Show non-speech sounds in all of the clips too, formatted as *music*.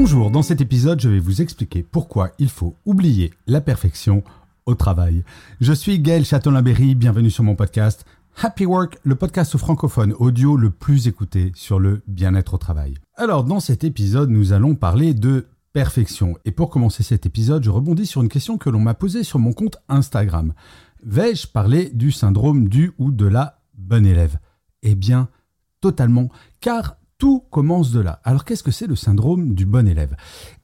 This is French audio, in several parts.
Bonjour, dans cet épisode, je vais vous expliquer pourquoi il faut oublier la perfection au travail. Je suis Gaël Châtelain-Berry, bienvenue sur mon podcast Happy Work, le podcast francophone audio le plus écouté sur le bien-être au travail. Alors, dans cet épisode, nous allons parler de perfection. Et pour commencer cet épisode, je rebondis sur une question que l'on m'a posée sur mon compte Instagram. Vais-je parler du syndrome du ou de la bonne élève? Eh bien, totalement, car tout commence de là. Alors qu'est-ce que c'est le syndrome du bon élève?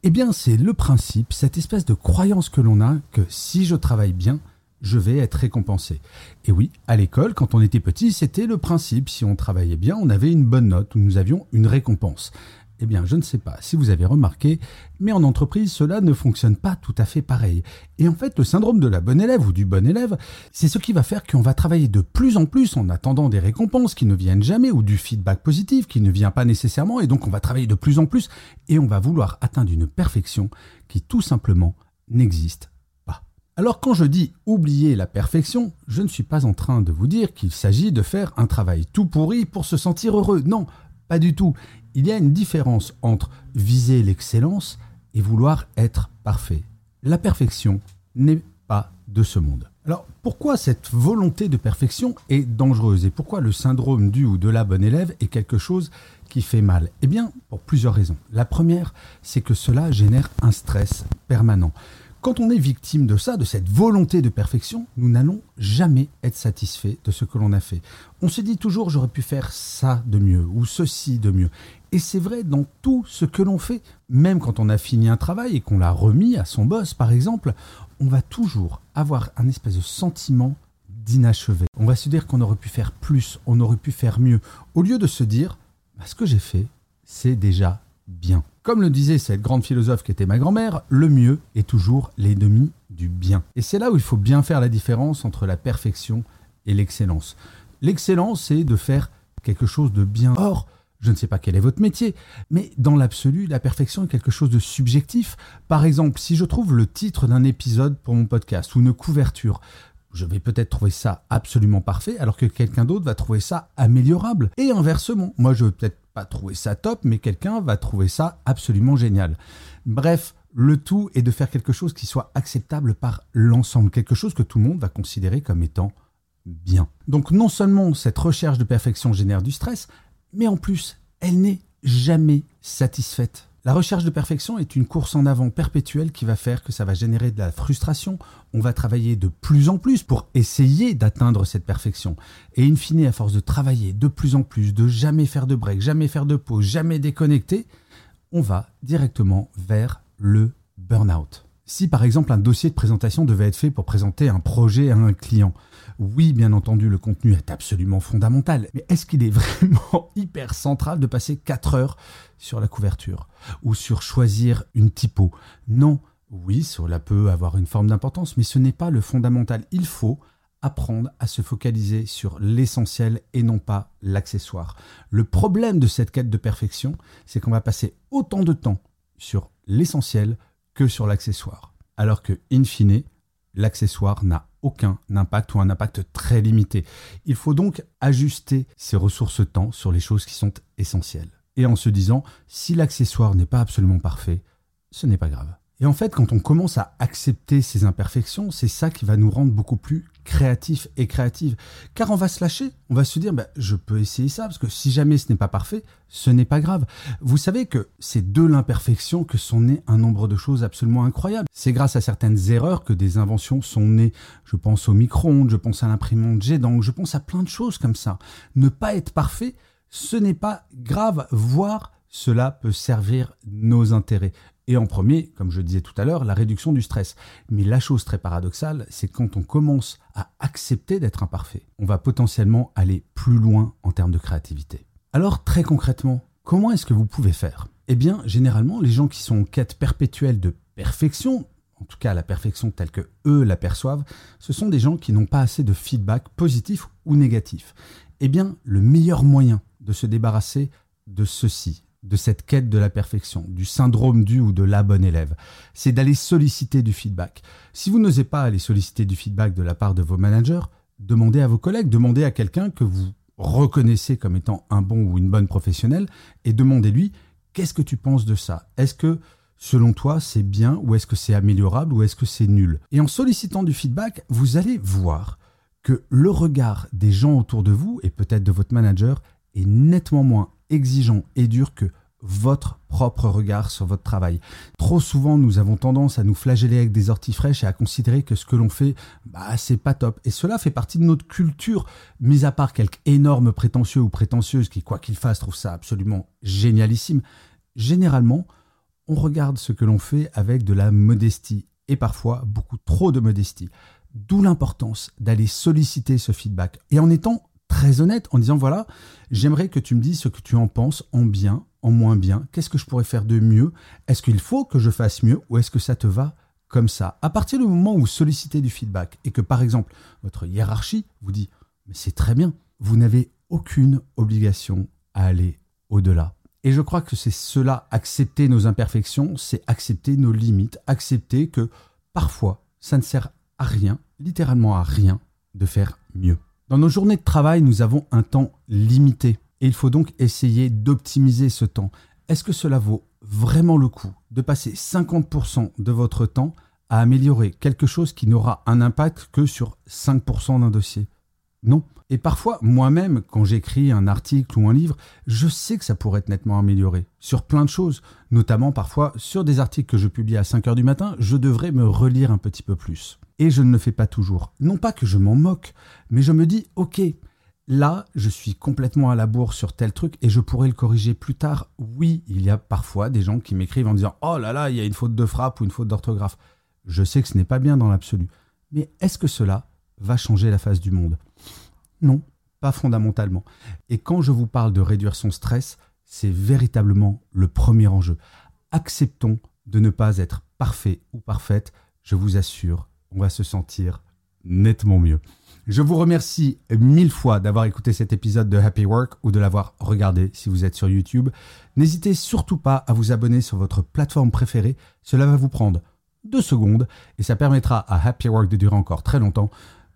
Eh bien, c'est le principe, cette espèce de croyance que l'on a que si je travaille bien, je vais être récompensé. Et oui, à l'école, quand on était petit, c'était le principe. Si on travaillait bien, on avait une bonne note ou nous avions une récompense. Eh bien, je ne sais pas si vous avez remarqué, mais en entreprise, cela ne fonctionne pas tout à fait pareil. Et en fait, le syndrome de la bonne élève ou du bon élève, c'est ce qui va faire qu'on va travailler de plus en plus en attendant des récompenses qui ne viennent jamais ou du feedback positif qui ne vient pas nécessairement. Et donc, on va travailler de plus en plus et on va vouloir atteindre une perfection qui tout simplement n'existe pas. Alors, quand je dis oublier la perfection, je ne suis pas en train de vous dire qu'il s'agit de faire un travail tout pourri pour se sentir heureux. Non, pas du tout il y a une différence entre viser l'excellence et vouloir être parfait. La perfection n'est pas de ce monde. Alors pourquoi cette volonté de perfection est dangereuse et pourquoi le syndrome du ou de la bonne élève est quelque chose qui fait mal? Eh bien pour plusieurs raisons. La première, c'est que cela génère un stress permanent. Quand on est victime de ça, de cette volonté de perfection, nous n'allons jamais être satisfaits de ce que l'on a fait. On se dit toujours j'aurais pu faire ça de mieux ou ceci de mieux. Et c'est vrai dans tout ce que l'on fait. Même quand on a fini un travail et qu'on l'a remis à son boss, par exemple, on va toujours avoir un espèce de sentiment d'inachevé. On va se dire qu'on aurait pu faire plus, on aurait pu faire mieux, au lieu de se dire bah, ce que j'ai fait, c'est déjà bien. Comme le disait cette grande philosophe qui était ma grand-mère, le mieux est toujours l'ennemi du bien. Et c'est là où il faut bien faire la différence entre la perfection et l'excellence. L'excellence, c'est de faire quelque chose de bien. Or, je ne sais pas quel est votre métier, mais dans l'absolu, la perfection est quelque chose de subjectif. Par exemple, si je trouve le titre d'un épisode pour mon podcast ou une couverture, je vais peut-être trouver ça absolument parfait, alors que quelqu'un d'autre va trouver ça améliorable. Et inversement, moi je vais peut-être pas trouver ça top, mais quelqu'un va trouver ça absolument génial. Bref, le tout est de faire quelque chose qui soit acceptable par l'ensemble, quelque chose que tout le monde va considérer comme étant bien. Donc non seulement cette recherche de perfection génère du stress, mais en plus, elle n'est jamais satisfaite. La recherche de perfection est une course en avant perpétuelle qui va faire que ça va générer de la frustration. On va travailler de plus en plus pour essayer d'atteindre cette perfection. Et in fine, à force de travailler de plus en plus, de jamais faire de break, jamais faire de pause, jamais déconnecter, on va directement vers le burn-out. Si par exemple un dossier de présentation devait être fait pour présenter un projet à un client, oui, bien entendu, le contenu est absolument fondamental, mais est-ce qu'il est vraiment *laughs* hyper central de passer 4 heures sur la couverture ou sur choisir une typo? Non, oui, cela peut avoir une forme d'importance, mais ce n'est pas le fondamental. Il faut apprendre à se focaliser sur l'essentiel et non pas l'accessoire. Le problème de cette quête de perfection, c'est qu'on va passer autant de temps sur l'essentiel que sur l'accessoire. Alors que, in fine, l'accessoire n'a aucun impact ou un impact très limité. Il faut donc ajuster ses ressources temps sur les choses qui sont essentielles. Et en se disant, si l'accessoire n'est pas absolument parfait, ce n'est pas grave. Et en fait, quand on commence à accepter ces imperfections, c'est ça qui va nous rendre beaucoup plus créatifs et créatives. Car on va se lâcher, on va se dire, bah, je peux essayer ça, parce que si jamais ce n'est pas parfait, ce n'est pas grave. Vous savez que c'est de l'imperfection que sont nées un nombre de choses absolument incroyables. C'est grâce à certaines erreurs que des inventions sont nées. Je pense au micro-ondes, je pense à l'imprimante jet je pense à plein de choses comme ça. Ne pas être parfait, ce n'est pas grave, voire cela peut servir nos intérêts. Et en premier, comme je disais tout à l'heure, la réduction du stress. Mais la chose très paradoxale, c'est quand on commence à accepter d'être imparfait, on va potentiellement aller plus loin en termes de créativité. Alors très concrètement, comment est-ce que vous pouvez faire? Eh bien, généralement, les gens qui sont en quête perpétuelle de perfection, en tout cas la perfection telle que eux l'aperçoivent, ce sont des gens qui n'ont pas assez de feedback positif ou négatif. Eh bien, le meilleur moyen de se débarrasser de ceci, de cette quête de la perfection, du syndrome du ou de la bonne élève, c'est d'aller solliciter du feedback. Si vous n'osez pas aller solliciter du feedback de la part de vos managers, demandez à vos collègues, demandez à quelqu'un que vous reconnaissez comme étant un bon ou une bonne professionnelle et demandez-lui qu'est-ce que tu penses de ça? Est-ce que selon toi c'est bien ou est-ce que c'est améliorable ou est-ce que c'est nul? Et en sollicitant du feedback, vous allez voir que le regard des gens autour de vous et peut-être de votre manager est nettement moins exigeant et dur que votre propre regard sur votre travail. Trop souvent, nous avons tendance à nous flageller avec des orties fraîches et à considérer que ce que l'on fait, bah, c'est pas top. Et cela fait partie de notre culture, mis à part quelques énormes prétentieux ou prétentieuses qui, quoi qu'ils fassent, trouvent ça absolument génialissime. Généralement, on regarde ce que l'on fait avec de la modestie et parfois beaucoup trop de modestie. D'où l'importance d'aller solliciter ce feedback et en étant très honnête en disant voilà, j'aimerais que tu me dises ce que tu en penses en bien, en moins bien, qu'est-ce que je pourrais faire de mieux, est-ce qu'il faut que je fasse mieux ou est-ce que ça te va comme ça? À partir du moment où vous sollicitez du feedback et que par exemple votre hiérarchie vous dit mais c'est très bien, vous n'avez aucune obligation à aller au-delà. Et je crois que c'est cela, accepter nos imperfections, c'est accepter nos limites, accepter que parfois ça ne sert à rien, littéralement à rien, de faire mieux. Dans nos journées de travail, nous avons un temps limité et il faut donc essayer d'optimiser ce temps. Est-ce que cela vaut vraiment le coup de passer 50% de votre temps à améliorer quelque chose qui n'aura un impact que sur 5% d'un dossier? Non. Et parfois, moi-même, quand j'écris un article ou un livre, je sais que ça pourrait être nettement amélioré sur plein de choses, notamment parfois sur des articles que je publie à 5 heures du matin, je devrais me relire un petit peu plus et je ne le fais pas toujours. Non pas que je m'en moque, mais je me dis, ok, là, je suis complètement à la bourre sur tel truc et je pourrais le corriger plus tard. Oui, il y a parfois des gens qui m'écrivent en disant, oh là là, il y a une faute de frappe ou une faute d'orthographe. Je sais que ce n'est pas bien dans l'absolu. Mais est-ce que cela va changer la face du monde? Non, pas fondamentalement. Et quand je vous parle de réduire son stress, c'est véritablement le premier enjeu. Acceptons de ne pas être parfait ou parfaite. Je vous assure on va se sentir nettement mieux. Je vous remercie mille fois d'avoir écouté cet épisode de Happy Work ou de l'avoir regardé si vous êtes sur YouTube. N'hésitez surtout pas à vous abonner sur votre plateforme préférée. Cela va vous prendre deux secondes et ça permettra à Happy Work de durer encore très longtemps.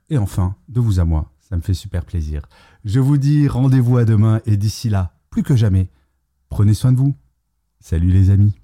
Et enfin, de vous à moi, ça me fait super plaisir. Je vous dis rendez-vous à demain et d'ici là, plus que jamais, prenez soin de vous. Salut les amis.